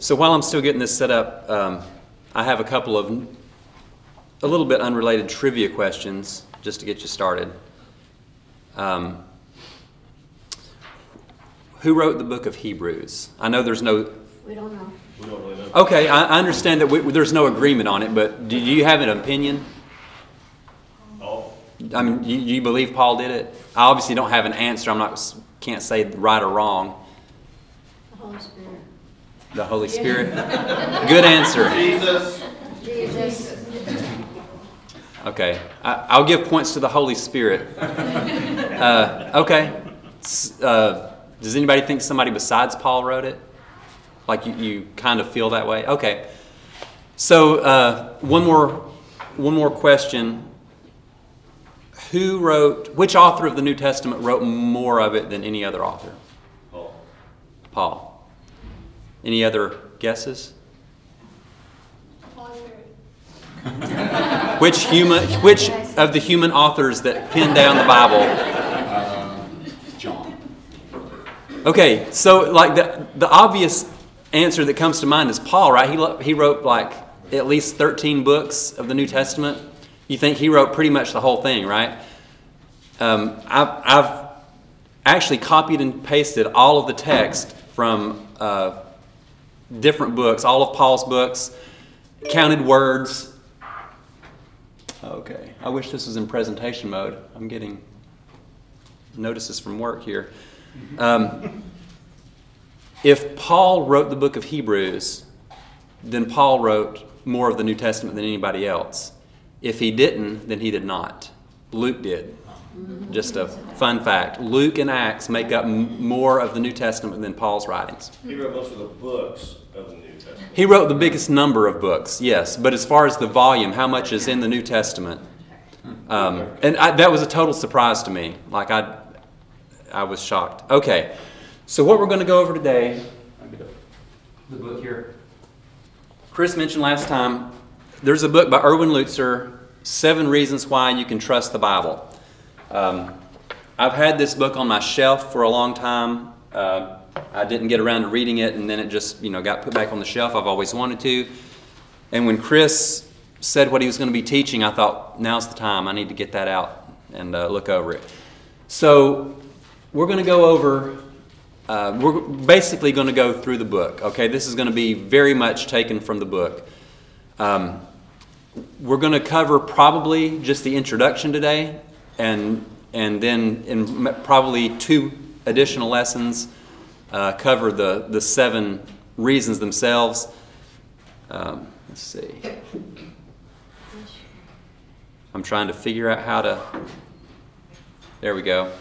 So while I'm still getting this set up, um, I have a couple of a little bit unrelated trivia questions just to get you started. Um, who wrote the book of Hebrews? I know there's no. We don't know. We don't really know. Okay, I, I understand that we, there's no agreement on it, but do you have an opinion? Oh, I mean, you, you believe Paul did it? I obviously don't have an answer. I'm not can't say right or wrong. The Holy Spirit. The Holy Spirit. Good answer. Jesus. Jesus. Okay, I, I'll give points to the Holy Spirit. Uh, okay. Uh, does anybody think somebody besides Paul wrote it? Like you, you kind of feel that way? Okay. So uh, one more, one more question. Who wrote? Which author of the New Testament wrote more of it than any other author? Oh, Paul. Any other guesses? Which human? Which of the human authors that penned down the Bible? John. Okay, so like the the obvious answer that comes to mind is Paul, right? He lo- he wrote like at least thirteen books of the New Testament. You think he wrote pretty much the whole thing, right? Um, I've, I've actually copied and pasted all of the text from uh, different books, all of Paul's books, counted words. Okay, I wish this was in presentation mode. I'm getting notices from work here. Um, if Paul wrote the book of Hebrews, then Paul wrote more of the New Testament than anybody else. If he didn't, then he did not. Luke did. Just a fun fact. Luke and Acts make up more of the New Testament than Paul's writings. he wrote most of the books He wrote the biggest number of books, yes, but as far as the volume, how much is in the New Testament? Um, and I, that was a total surprise to me. Like I, I was shocked. Okay, so what we're going to go over today. The book here. Chris mentioned last time. There's a book by Erwin Lutzer, Seven Reasons Why You Can Trust the Bible. Um, I've had this book on my shelf for a long time. Uh, I didn't get around to reading it, and then it just you know got put back on the shelf. I've always wanted to. And when Chris said what he was going to be teaching, I thought now's the time. I need to get that out and uh, look over it. So we're going to go over. Uh, we're basically going to go through the book. Okay, this is going to be very much taken from the book. Um, we're going to cover probably just the introduction today, and and then in probably two additional lessons uh, cover the the seven reasons themselves. Um, let's see. I'm trying to figure out how to. There we go.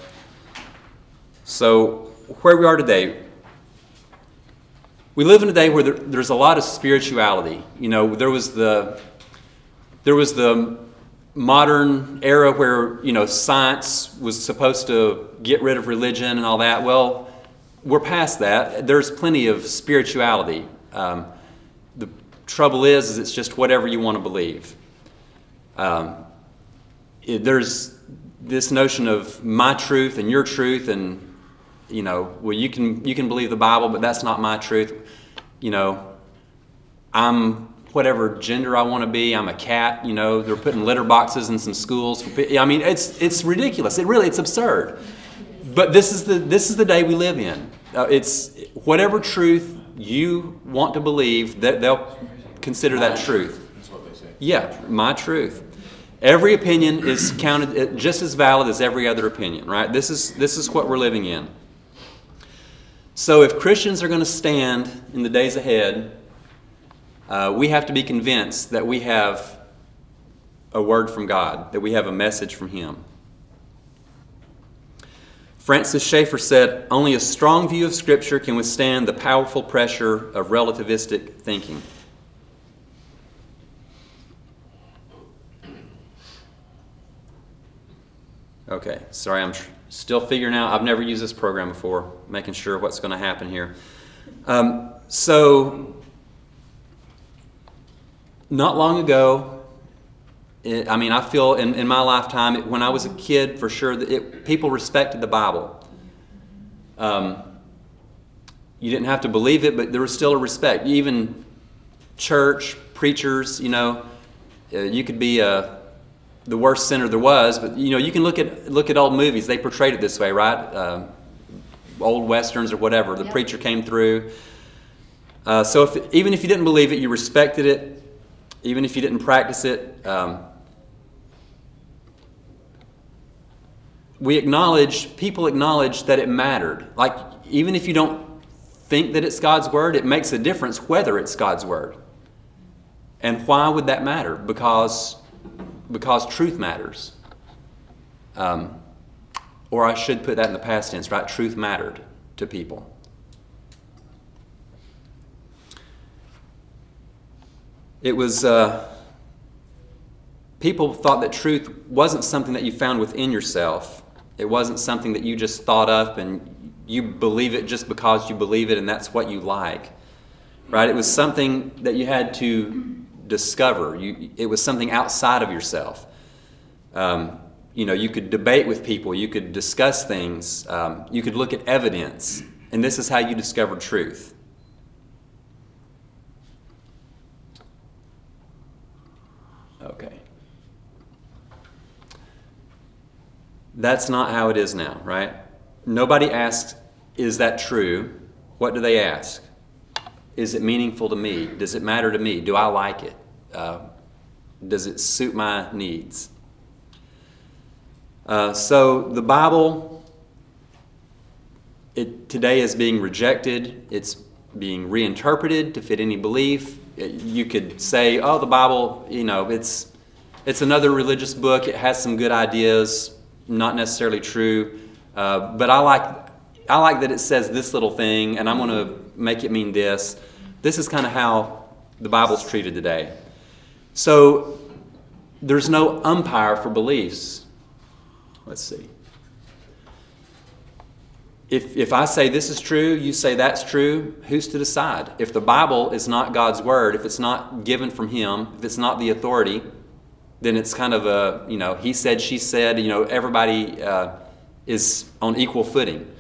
So where we are today, we live in a day where there, there's a lot of spirituality. You know, there was the there was the modern era where you know science was supposed to get rid of religion and all that. Well, we're past that. There's plenty of spirituality. Um, the trouble is, is it's just whatever you want to believe. Um, it- there's this notion of my truth and your truth, and you know, well, you can you can believe the Bible, but that's not my truth. You know, I'm whatever gender I want to be. I'm a cat. You know, they're putting litter boxes in some schools. For, I mean, it's it's ridiculous. It really it's absurd. But this is the this is the day we live in. Uh, it's whatever truth you want to believe that they'll consider that truth. That's what they say. Yeah, my truth. Every opinion is counted just as valid as every other opinion, right? This is this is what we're living in. So if Christians are going to stand in the days ahead, uh, we have to be convinced that we have a word from God, that we have a message from Him. Francis Schaeffer said, Only a strong view of Scripture can withstand the powerful pressure of relativistic thinking. Okay, sorry, I'm tr- still figuring out. I've never used this program before, making sure what's going to happen here. Um, so, not long ago, it, I mean, I feel in, in my lifetime, it, when I was a kid, for sure, it, people respected the Bible. Um, you didn't have to believe it, but there was still a respect. Even church preachers, you know, uh, you could be uh, the worst sinner there was, but you know, you can look at look at old movies. They portrayed it this way, right? Um old westerns or whatever. The Yep. preacher came through. Uh, so if, even if you didn't believe it, you respected it. Even if you didn't practice it, um, we acknowledge, people acknowledge that it mattered. Like, even if you don't think that it's God's word, it makes a difference whether it's God's word. And why would that matter? Because, because truth matters. Um, or I should put that in the past tense, right? Truth mattered to people. It was, uh, people thought that truth wasn't something that you found within yourself. It wasn't something that you just thought up and you believe it just because you believe it and that's what you like. Right? It was something that you had to discover. You, it was something outside of yourself. Um, you know, you could debate with people, you could discuss things, um, you could look at evidence, and this is how you discovered truth. Okay. That's not how it is now, right? Nobody asks, Is that true? What do they ask? Is it meaningful to me? Does it matter to me? Do I like it? Uh, does it suit my needs? Uh, so the Bible it, today is being rejected. It's being reinterpreted to fit any belief. You could say, "Oh, the Bible, you know, it's it's another religious book. It has some good ideas. Not necessarily true, uh, but I like I like that it says this little thing, and I'm going to make it mean this." This is kind of how the Bible's treated today. So there's no umpire for beliefs. Let's see. If, if I say this is true, you say that's true, who's to decide? If the Bible is not God's word, if it's not given from Him, if it's not the authority, then it's kind of a, you know, he said, she said, you know, everybody uh, is on equal footing.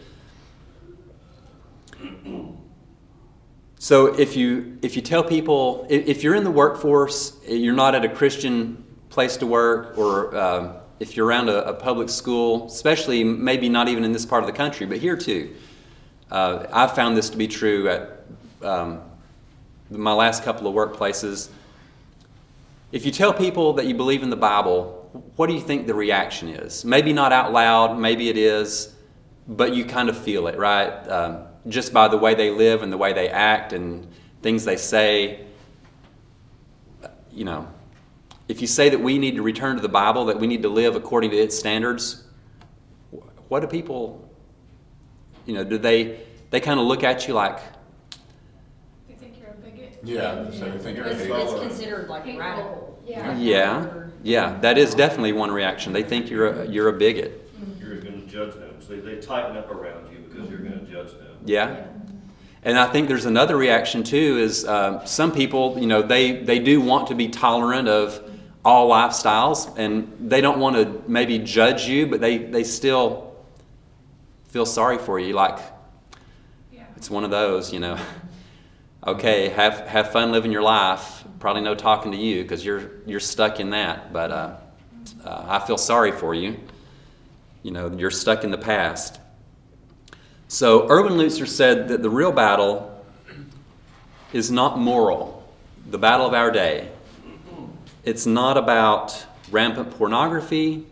So if you if you tell people if, you're in the workforce, you're not at a Christian place to work, or um, if you're around a, a public school, especially maybe not even in this part of the country, but here too, uh, I've found this to be true at um, my last couple of workplaces. If you tell people that you believe in the Bible, what do you think the reaction is? Maybe not out loud, maybe it is, but you kind of feel it, right? Um, just by the way they live and the way they act and things they say. You know, if you say that we need to return to the Bible, that we need to live according to its standards, what do people, you know, do they, they kind of look at you like, They think you're a bigot. Yeah, so I think you're a It's, I it's considered like radical. Yeah. yeah, yeah, that is definitely one reaction. They think you're a, mm-hmm. you're a bigot. Mm-hmm. You're gonna judge them, so they, they tighten up around you because you're gonna mm-hmm. judge them. Yeah. And I think there's another reaction too is uh, some people, you know, they, they do want to be tolerant of all lifestyles and they don't want to maybe judge you, but they, they still feel sorry for you. Like, Yeah. it's one of those, you know. Okay, have, have fun living your life. Probably no talking to you because you're, you're stuck in that. But uh, uh, I feel sorry for you. You know, you're stuck in the past. So Erwin Lutzer said that the real battle is not moral, the battle of our day. It's not about rampant pornography,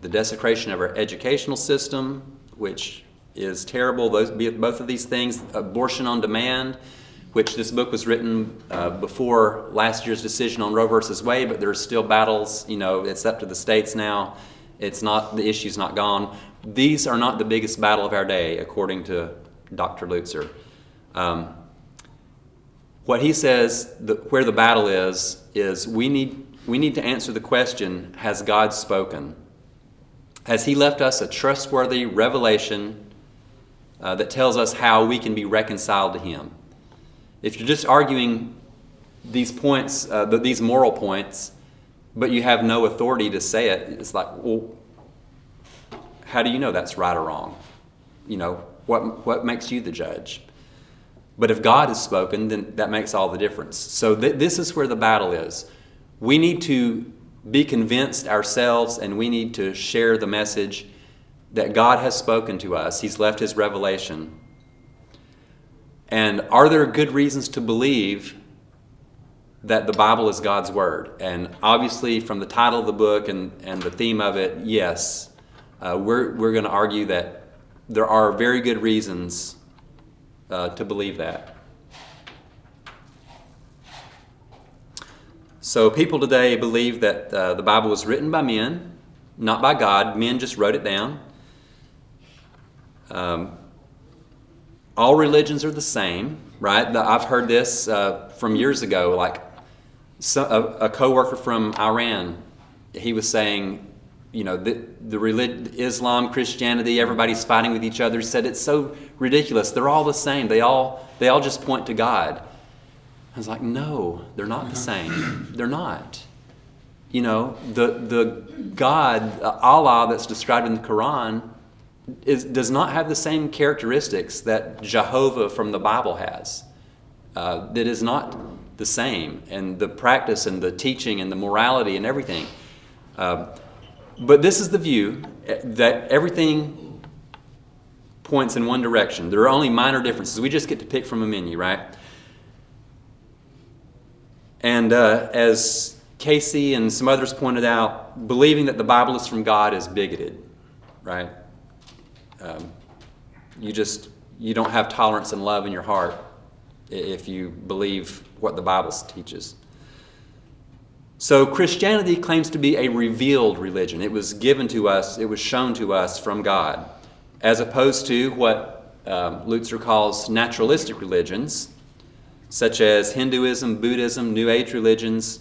the desecration of our educational system, which is terrible. Those, both of these things, abortion on demand, which this book was written uh, before last year's decision on Roe versus Wade, but there's still battles. You know, it's up to the states now. It's not the issue's not gone. These are not the biggest battle of our day, according to Dr. Lutzer. Um, what he says, the, where the battle is, is we need we need to answer the question: Has God spoken? Has He left us a trustworthy revelation uh, that tells us how we can be reconciled to Him? If you're just arguing these points, uh, these moral points, but you have no authority to say it, it's like, well, how do you know that's right or wrong? You know, what, what makes you the judge? But if God has spoken, then that makes all the difference. So th- this is where the battle is. We need to be convinced ourselves and we need to share the message that God has spoken to us. He's left His revelation. And are there good reasons to believe that the Bible is God's Word? And obviously, from the title of the book and, and the theme of it, yes. Uh, we're we're going to argue that there are very good reasons uh, to believe that. So, people today believe that uh, the Bible was written by men, not by God. Men just wrote it down. Um, all religions are the same, right? The, I've heard this uh, from years ago. Like so, a, a coworker from Iran, he was saying, you know, the, the relig- Islam, Christianity, everybody's fighting with each other. Said it's so ridiculous. They're all the same. They all they all just point to God. I was like, no, they're not the same. They're not. You know, the the God, uh, Allah, that's described in the Quran, is, does not have the same characteristics that Jehovah from the Bible has. Uh, that is not the same, and the practice and the teaching and the morality and everything. Uh, but this is the view eh, that everything points in one direction. There are only minor differences. We just get to pick from a menu, right? And uh, as Casey and some others pointed out, believing that the Bible is from God is bigoted, right? Um, you just you don't have tolerance and love in your heart if you believe what the Bible teaches. So Christianity claims to be a revealed religion. It was given to us, it was shown to us from God, as opposed to what um, Lutzer calls naturalistic religions, such as Hinduism, Buddhism, New Age religions.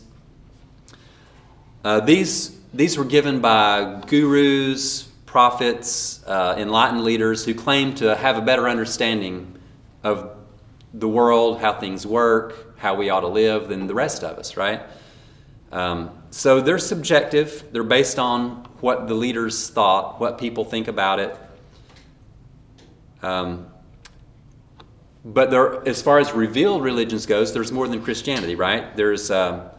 Uh, these, these were given by gurus, prophets, uh, enlightened leaders who claim to have a better understanding of the world, how things work, how we ought to live than the rest of us, right? Um, so they're subjective. They're based on what the leaders thought, what people think about it. Um, but there, as far as revealed religions goes, there's more than Christianity, right? There's uh,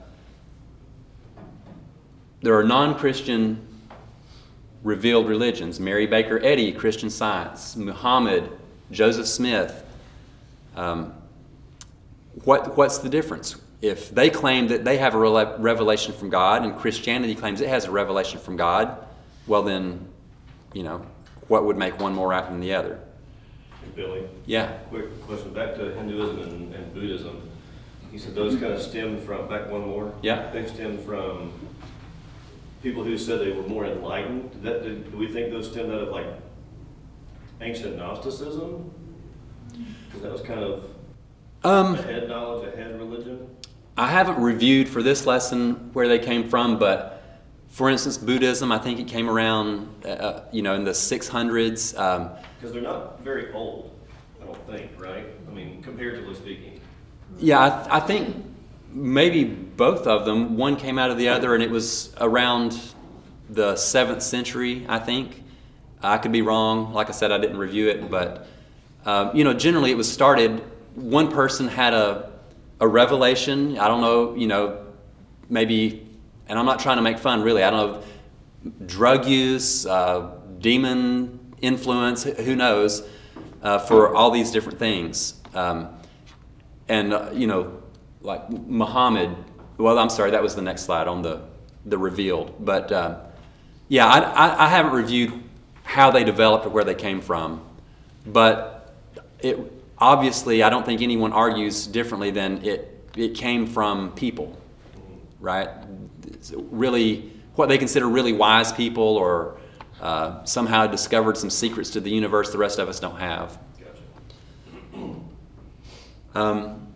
there are non-Christian revealed religions. Mary Baker Eddy, Christian Science. Muhammad, Joseph Smith. Um, what, what's the difference? If they claim that they have a revelation from God and Christianity claims it has a revelation from God, well, then, you know, what would make one more right than the other? Billy? Yeah. Quick question back to Hinduism and, and Buddhism. You said those kind of stem from, back one more? Yeah. They stemmed from people who said they were more enlightened. Did that, did, do we think those stemmed out of like ancient Gnosticism? Because that was kind of Um, a head knowledge, a head religion. I haven't reviewed for this lesson where they came from, but for instance, Buddhism, I think it came around, uh, you know, in the 600s. Um, Because they're not very old, I don't think, right? I mean, comparatively speaking. yeah, I, I think maybe both of them. One came out of the other, and it was around the seventh century, I think. I could be wrong. Like I said, I didn't review it, but um, you know, generally it was started. One person had a a revelation. I don't know, you know, maybe, and I'm not trying to make fun, really. I don't know, drug use, uh, demon influence, who knows, uh, for all these different things. Um, and uh, you know, like Muhammad. Well, I'm sorry, that was the next slide on the the revealed. But uh, yeah, I, I, I, haven't reviewed how they developed or where they came from. But it obviously, I don't think anyone argues differently than it it came from people, right? Really, what they consider really wise people, or uh, somehow discovered some secrets to the universe the rest of us don't have. Um,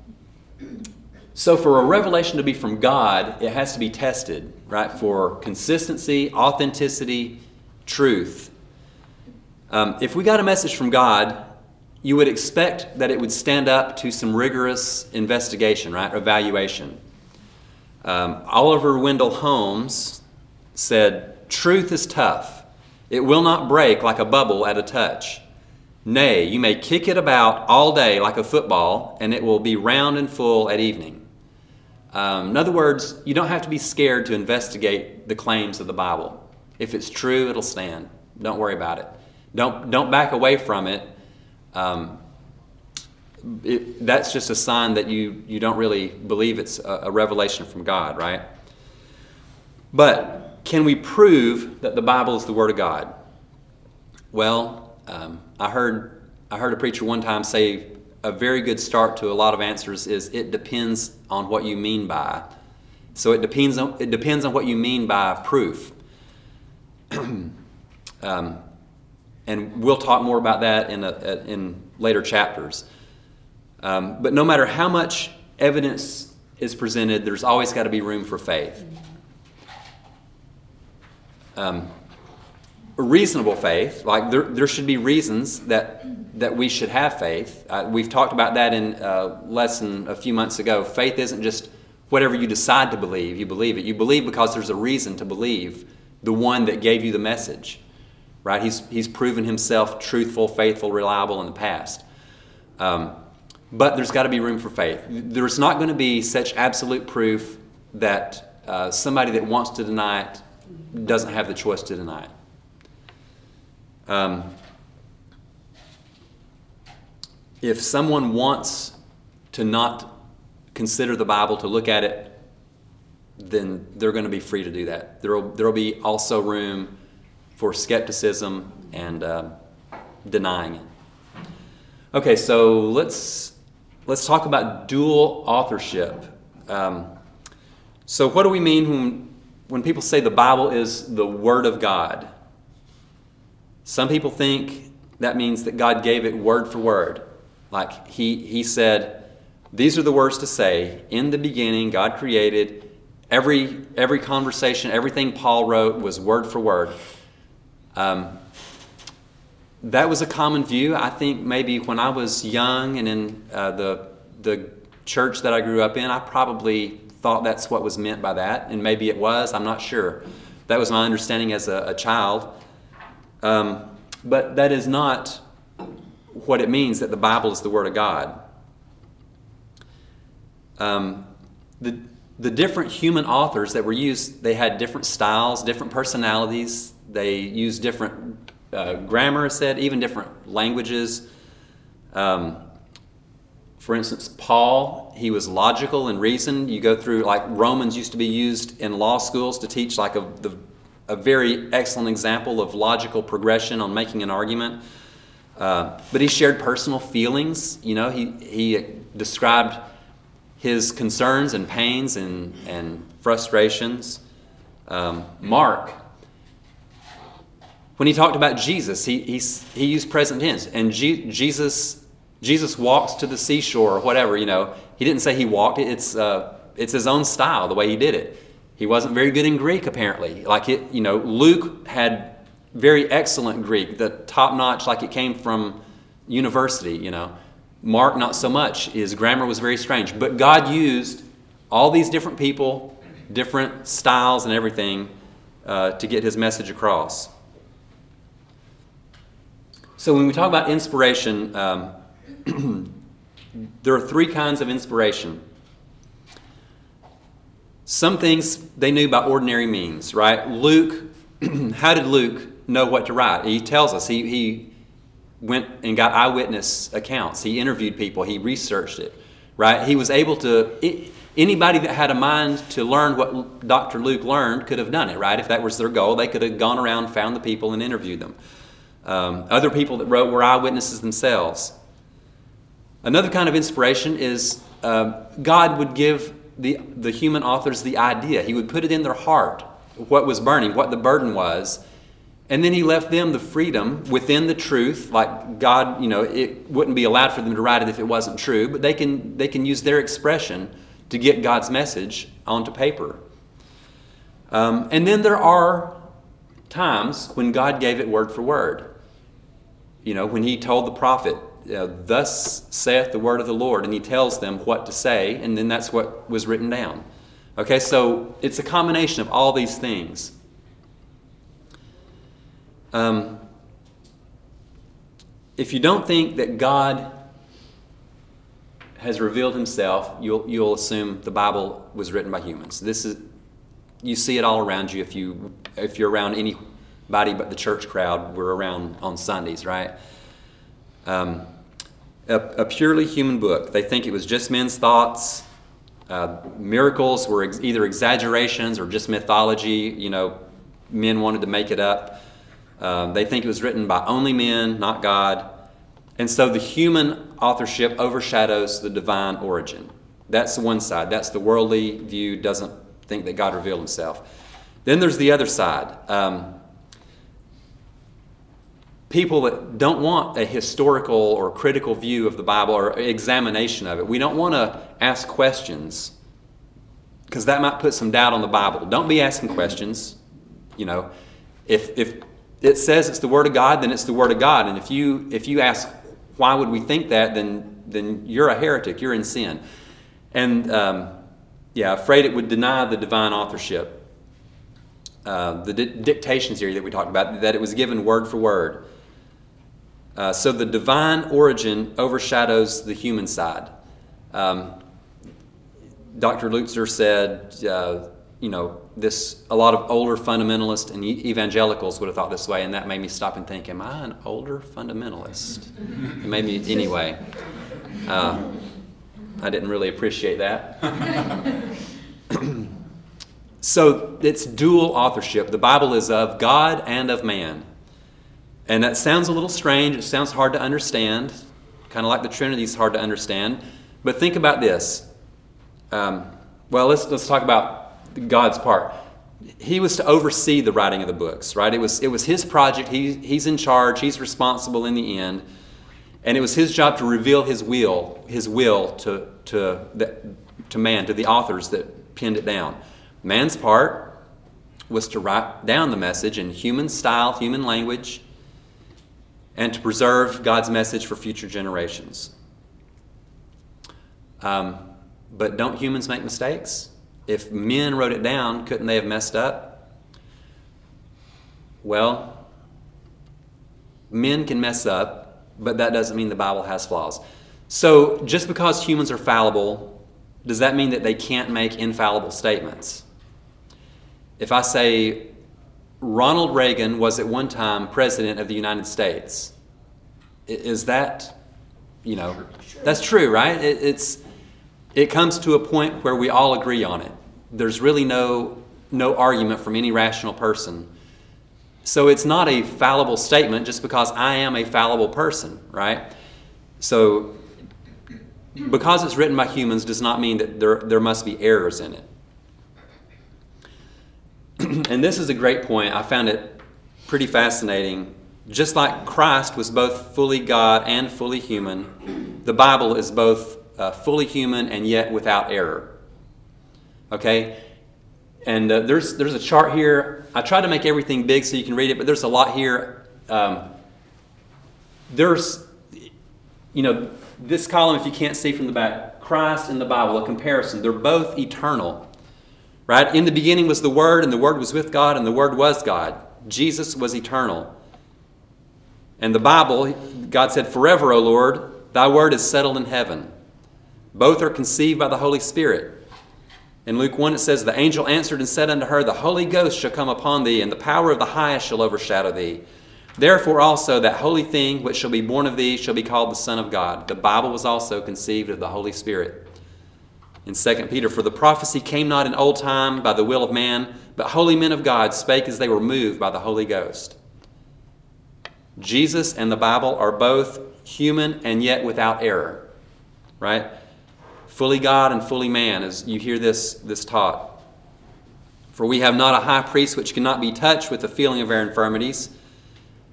so, for a revelation to be from God, it has to be tested, right? For consistency, authenticity, truth. Um, if we got a message from God, you would expect that it would stand up to some rigorous investigation, right? Evaluation. Um, Oliver Wendell Holmes said, Truth is tough. It will not break like a bubble at a touch. Nay, you may kick it about all day like a football, and it will be round and full at evening. Um, in other words, you don't have to be scared to investigate the claims of the Bible. If it's true, it'll stand. Don't worry about it. Don't, don't back away from it. Um, it, that's just a sign that you, you don't really believe it's a, a revelation from God, right? But can we prove that the Bible is the Word of God? Well, um, I heard I heard a preacher one time say a very good start to a lot of answers is it depends on what you mean by. So it depends on it depends on what you mean by proof. um, and we'll talk more about that in, a, in later chapters. Um, but no matter how much evidence is presented, there's always got to be room for faith. Um, reasonable faith, like there, there should be reasons that, that we should have faith. Uh, we've talked about that in a uh, lesson a few months ago. Faith isn't just whatever you decide to believe, you believe it. You believe because there's a reason to believe the one that gave you the message, right? He's, he's proven himself truthful, faithful, reliable in the past. Um, but there's got to be room for faith. There's not going to be such absolute proof that uh, somebody that wants to deny it doesn't have the choice to deny it. Um, if someone wants to not consider the Bible, to look at it, then they're going to be free to do that. There will, be also room for skepticism and uh, denying it. Okay, so let's let's talk about dual authorship. Um, so, what do we mean when when people say the Bible is the Word of God? Some people think that means that God gave it word for word. Like he, he said, These are the words to say. In the beginning, God created. Every, every conversation, everything Paul wrote was word for word. Um, that was a common view. I think maybe when I was young and in uh, the, the church that I grew up in, I probably thought that's what was meant by that. And maybe it was, I'm not sure. That was my understanding as a, a child. Um, but that is not what it means that the Bible is the Word of God. Um, the, the different human authors that were used, they had different styles, different personalities. They use different uh, grammar, said, even different languages. Um, for instance, Paul, he was logical and reasoned. You go through, like, Romans used to be used in law schools to teach, like, a, the a very excellent example of logical progression on making an argument. Uh, but he shared personal feelings. You know, he, he described his concerns and pains and, and frustrations. Um, Mark, when he talked about Jesus, he, he, he used present tense. And Jesus, Jesus walks to the seashore or whatever, you know. He didn't say he walked, it's, uh, it's his own style, the way he did it. He wasn't very good in Greek, apparently. Like it, you know, Luke had very excellent Greek, the top notch, like it came from university, you know. Mark, not so much. His grammar was very strange. But God used all these different people, different styles, and everything uh, to get his message across. So when we talk about inspiration, um, there are three kinds of inspiration. Some things they knew by ordinary means, right? Luke, how did Luke know what to write? He tells us he, he went and got eyewitness accounts. He interviewed people, he researched it, right? He was able to, it, anybody that had a mind to learn what Dr. Luke learned could have done it, right? If that was their goal, they could have gone around, found the people, and interviewed them. Um, other people that wrote were eyewitnesses themselves. Another kind of inspiration is uh, God would give the, the human authors the idea. He would put it in their heart what was burning, what the burden was. And then he left them the freedom within the truth. Like God, you know, it wouldn't be allowed for them to write it if it wasn't true, but they can, they can use their expression to get God's message onto paper. Um, and then there are times when God gave it word for word. You know, when he told the prophet, uh, thus saith the word of the Lord, and he tells them what to say, and then that's what was written down. Okay, so it's a combination of all these things. Um, if you don't think that God has revealed himself, you'll, you'll assume the Bible was written by humans. This is, you see it all around you if, you if you're around anybody but the church crowd. We're around on Sundays, right? Um, a, a purely human book. They think it was just men's thoughts. Uh, miracles were ex- either exaggerations or just mythology. You know, men wanted to make it up. Um, they think it was written by only men, not God. And so the human authorship overshadows the divine origin. That's the one side. That's the worldly view, doesn't think that God revealed himself. Then there's the other side. Um, people that don't want a historical or critical view of the Bible or examination of it. We don't want to ask questions because that might put some doubt on the Bible. Don't be asking questions. You know, if, if it says it's the Word of God, then it's the Word of God. And if you, if you ask, why would we think that, then, then you're a heretic, you're in sin. And um, yeah, afraid it would deny the divine authorship. Uh, the di- dictations here that we talked about, that it was given word for word. Uh, so the divine origin overshadows the human side. Um, Dr. Lutzer said, uh, you know, this a lot of older fundamentalists and evangelicals would have thought this way, and that made me stop and think, am I an older fundamentalist? it made me anyway. Uh, I didn't really appreciate that. so it's dual authorship. The Bible is of God and of man. And that sounds a little strange. It sounds hard to understand, kind of like the Trinity is hard to understand. But think about this. Um, well, let's, let's talk about God's part. He was to oversee the writing of the books, right? It was, it was his project. He, he's in charge. He's responsible in the end. And it was his job to reveal his will, his will to, to, the, to man, to the authors that pinned it down. Man's part was to write down the message in human style, human language, and to preserve God's message for future generations. Um, but don't humans make mistakes? If men wrote it down, couldn't they have messed up? Well, men can mess up, but that doesn't mean the Bible has flaws. So just because humans are fallible, does that mean that they can't make infallible statements? If I say Ronald Reagan was at one time president of the United States. Is that, you know, that's true, right? It, it's, it comes to a point where we all agree on it. There's really no, no argument from any rational person. So it's not a fallible statement just because I am a fallible person, right? So because it's written by humans does not mean that there, there must be errors in it. and this is a great point. I found it pretty fascinating. Just like Christ was both fully God and fully human, the Bible is both uh, fully human and yet without error. Okay? And uh, there's, there's a chart here. I tried to make everything big so you can read it, but there's a lot here. Um, there's, you know, this column, if you can't see from the back, Christ and the Bible, a comparison. They're both eternal. Right? In the beginning was the Word, and the Word was with God, and the Word was God. Jesus was eternal. And the Bible, God said, Forever, O Lord, thy word is settled in heaven. Both are conceived by the Holy Spirit. In Luke 1, it says, The angel answered and said unto her, The Holy Ghost shall come upon thee, and the power of the highest shall overshadow thee. Therefore also that holy thing which shall be born of thee shall be called the Son of God. The Bible was also conceived of the Holy Spirit. In 2 Peter, for the prophecy came not in old time by the will of man, but holy men of God spake as they were moved by the Holy Ghost. Jesus and the Bible are both human and yet without error, right? Fully God and fully man, as you hear this, this taught. For we have not a high priest which cannot be touched with the feeling of our infirmities,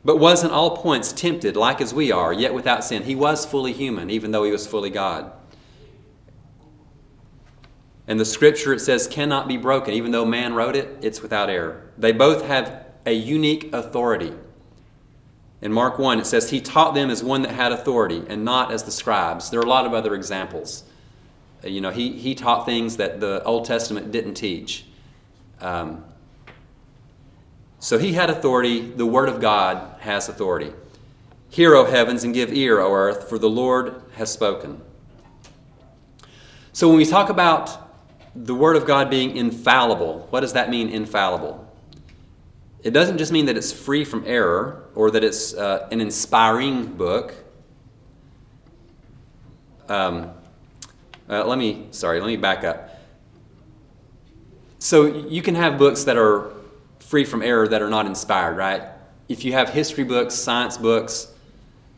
but was in all points tempted like as we are, yet without sin. He was fully human, even though he was fully God. And the scripture, it says, cannot be broken. Even though man wrote it, it's without error. They both have a unique authority. In Mark 1, it says, He taught them as one that had authority and not as the scribes. There are a lot of other examples. You know, he, he taught things that the Old Testament didn't teach. Um, so he had authority. The Word of God has authority. Hear, O heavens, and give ear, O earth, for the Lord has spoken. So when we talk about the Word of God being infallible, what does that mean, infallible? It doesn't just mean that it's free from error or that it's uh, an inspiring book. Um, uh, let me, sorry, let me back up. So you can have books that are free from error that are not inspired, right? If you have history books, science books,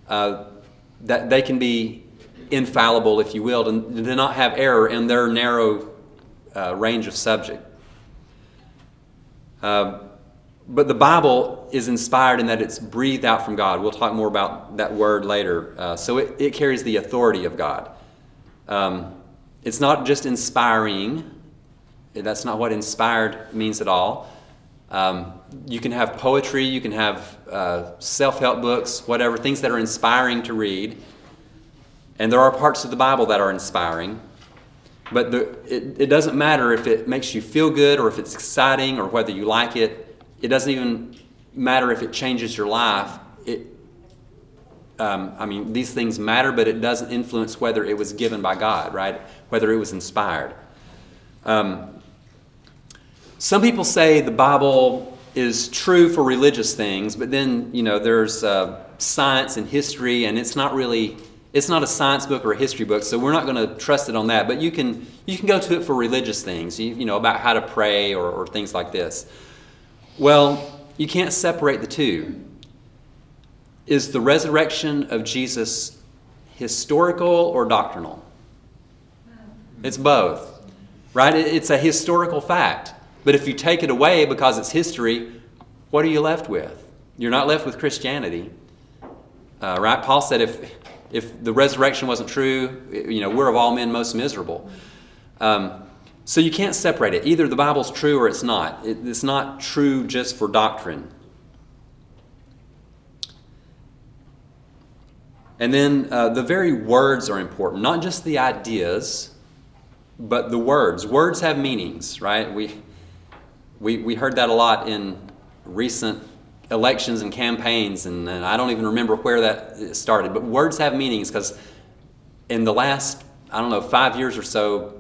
uh, that they can be infallible, if you will, and do not have error in their narrow uh, range of subject. Uh, but the Bible is inspired in that it's breathed out from God. We'll talk more about that word later. Uh, so it, it, carries the authority of God. Um, it's not just inspiring, that's not what inspired means at all. Um, you can have poetry, you can have uh, self help books, whatever, things that are inspiring to read. And there are parts of the Bible that are inspiring. But the, it, it doesn't matter if it makes you feel good or if it's exciting or whether you like it. It doesn't even matter if it changes your life. It, um, I mean, these things matter, but it doesn't influence whether it was given by God, right? Whether it was inspired. Um, some people say the Bible is true for religious things, but then, you know, there's uh, science and history, and it's not really it's not a science book or a history book, so we're not going to trust it on that. But you can you can go to it for religious things, you, you know, about how to pray or, or things like this. Well, you can't separate the two. Is the resurrection of Jesus historical or doctrinal? It's both, right? It's a historical fact. But if you take it away because it's history, what are you left with? You're not left with Christianity, uh, right? Paul said if if the resurrection wasn't true, you know, we're of all men most miserable. Um, so you can't separate it. Either the Bible's true or it's not. It, it's not true just for doctrine. And then uh, the very words are important, not just the ideas, but the words. Words have meanings, right? We, we, we heard that a lot in recent elections and campaigns, and, and I don't even remember where that started. But words have meanings because in the last, I don't know, five years or so,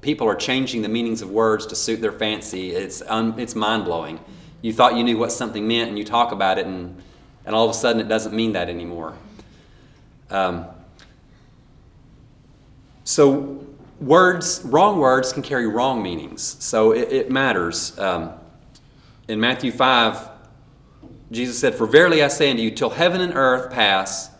people are changing the meanings of words to suit their fancy. It's, um, it's mind blowing. You thought you knew what something meant, and you talk about it, and, and all of a sudden it doesn't mean that anymore. Um, so, words, wrong words can carry wrong meanings. So, it, it matters. Um, in Matthew 5, Jesus said, For verily I say unto you, till heaven and earth pass,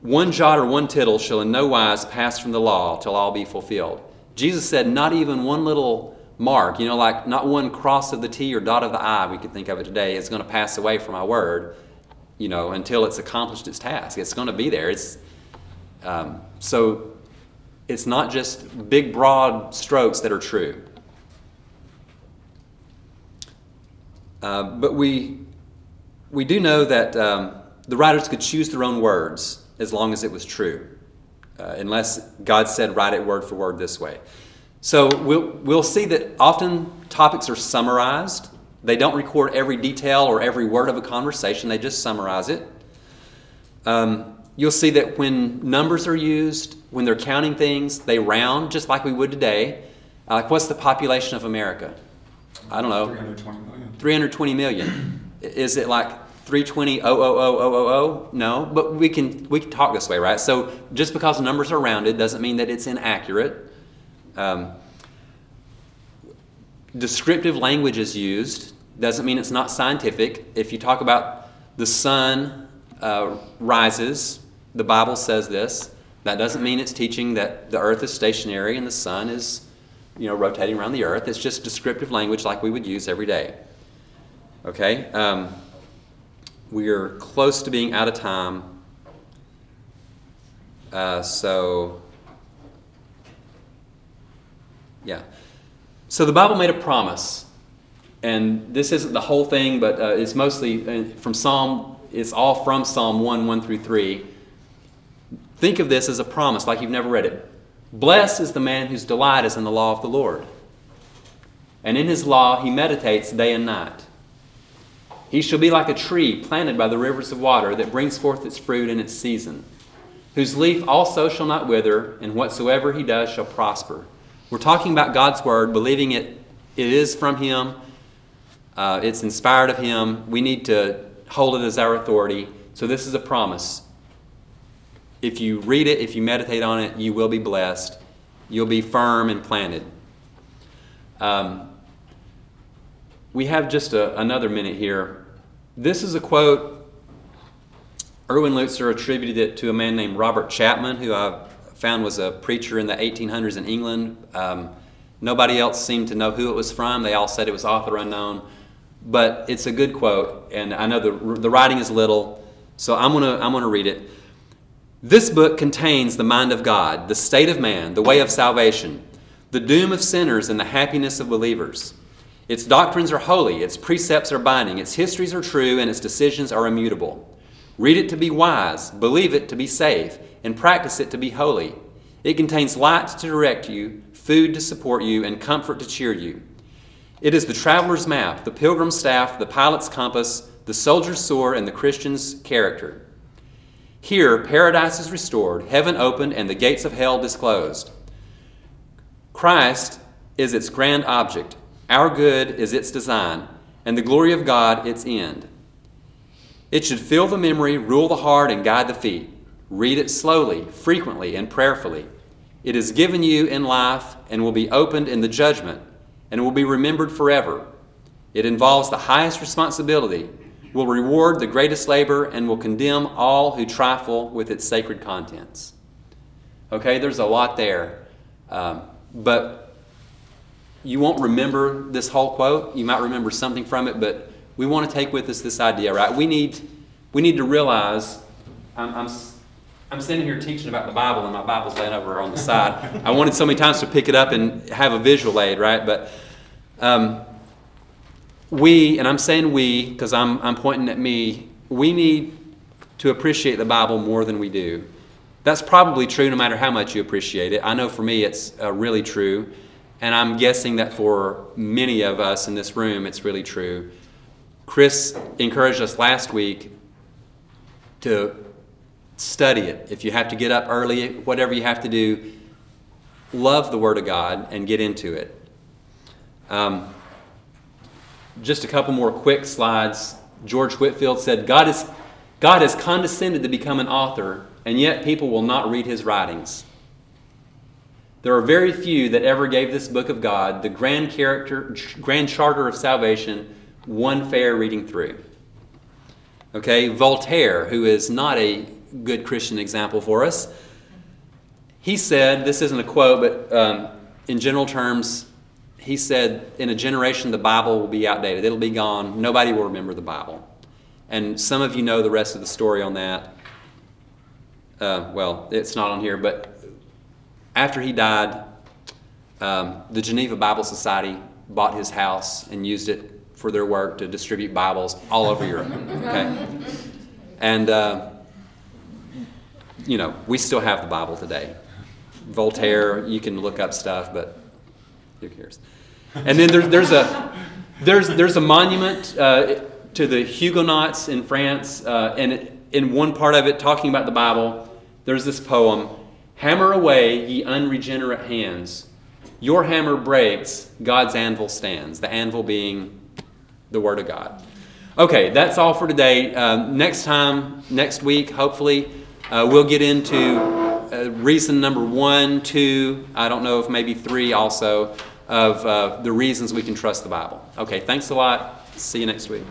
one jot or one tittle shall in no wise pass from the law till all be fulfilled. Jesus said, Not even one little mark, you know, like not one cross of the T or dot of the I, we could think of it today, is going to pass away from my word, you know, until it's accomplished its task. It's going to be there. It's, um, so it's not just big, broad strokes that are true. Uh, but we, we do know that um, the writers could choose their own words as long as it was true, uh, unless God said, write it word for word this way. So we'll, we'll see that often topics are summarized. They don't record every detail or every word of a conversation, they just summarize it. Um, you'll see that when numbers are used, when they're counting things, they round just like we would today. Uh, like, what's the population of America? I don't know. 320 million. 320 million. Is it like 320 000 No, but we can we can talk this way, right? So just because numbers are rounded doesn't mean that it's inaccurate. Um, descriptive language is used doesn't mean it's not scientific. If you talk about the sun uh, rises, the Bible says this. That doesn't mean it's teaching that the earth is stationary and the sun is, you know, rotating around the earth. It's just descriptive language like we would use every day. Okay? Um, we are close to being out of time. Uh, so, yeah. So the Bible made a promise. And this isn't the whole thing, but uh, it's mostly uh, from Psalm, it's all from Psalm 1, 1 through 3. Think of this as a promise, like you've never read it. Blessed is the man whose delight is in the law of the Lord. And in his law he meditates day and night. He shall be like a tree planted by the rivers of water that brings forth its fruit in its season, whose leaf also shall not wither, and whatsoever he does shall prosper. We're talking about God's word, believing it, it is from Him, uh, it's inspired of Him. We need to hold it as our authority. So, this is a promise. If you read it, if you meditate on it, you will be blessed. You'll be firm and planted. Um, we have just a, another minute here. This is a quote. Erwin Lutzer attributed it to a man named Robert Chapman, who I found was a preacher in the 1800s in England. Um, nobody else seemed to know who it was from. They all said it was author unknown. But it's a good quote, and I know the, the writing is little, so I'm going to I'm gonna read it. This book contains the mind of God, the state of man, the way of salvation, the doom of sinners, and the happiness of believers. Its doctrines are holy, its precepts are binding, its histories are true, and its decisions are immutable. Read it to be wise, believe it to be safe, and practice it to be holy. It contains light to direct you, food to support you, and comfort to cheer you. It is the traveler's map, the pilgrim's staff, the pilot's compass, the soldier's sword, and the Christian's character. Here, paradise is restored, heaven opened, and the gates of hell disclosed. Christ is its grand object, our good is its design, and the glory of God its end. It should fill the memory, rule the heart, and guide the feet. Read it slowly, frequently, and prayerfully. It is given you in life and will be opened in the judgment and will be remembered forever. It involves the highest responsibility, will reward the greatest labor, and will condemn all who trifle with its sacred contents. Okay, there's a lot there. Um, but you won't remember this whole quote. You might remember something from it, but we want to take with us this idea, right? We need, we need to realize I'm, I'm, I'm standing here teaching about the Bible, and my Bible's laying over on the side. I wanted so many times to pick it up and have a visual aid, right? But um, we, and I'm saying we because I'm, I'm pointing at me, we need to appreciate the Bible more than we do. That's probably true no matter how much you appreciate it. I know for me it's uh, really true. And I'm guessing that for many of us in this room, it's really true. Chris encouraged us last week to study it. If you have to get up early, whatever you have to do, love the Word of God and get into it. Um, just a couple more quick slides. George Whitefield said, God, is, God has condescended to become an author, and yet people will not read his writings. There are very few that ever gave this book of God, the grand character, grand charter of salvation, one fair reading through. Okay, Voltaire, who is not a good Christian example for us, he said, this isn't a quote, but um, in general terms, he said, in a generation, the Bible will be outdated. It'll be gone. Nobody will remember the Bible. And some of you know the rest of the story on that. Uh, well, it's not on here, but after he died, um, the Geneva Bible Society bought his house and used it for their work to distribute Bibles all over Europe. Okay? And, uh, you know, we still have the Bible today. Voltaire, you can look up stuff, but who cares? And then there's, there's, a, there's, there's a monument uh, to the Huguenots in France, uh, and it, in one part of it, talking about the Bible, there's this poem Hammer away, ye unregenerate hands. Your hammer breaks, God's anvil stands. The anvil being the Word of God. Okay, that's all for today. Uh, next time, next week, hopefully, uh, we'll get into uh, reason number one, two, I don't know if maybe three also, of uh, the reasons we can trust the Bible. Okay, thanks a lot. See you next week.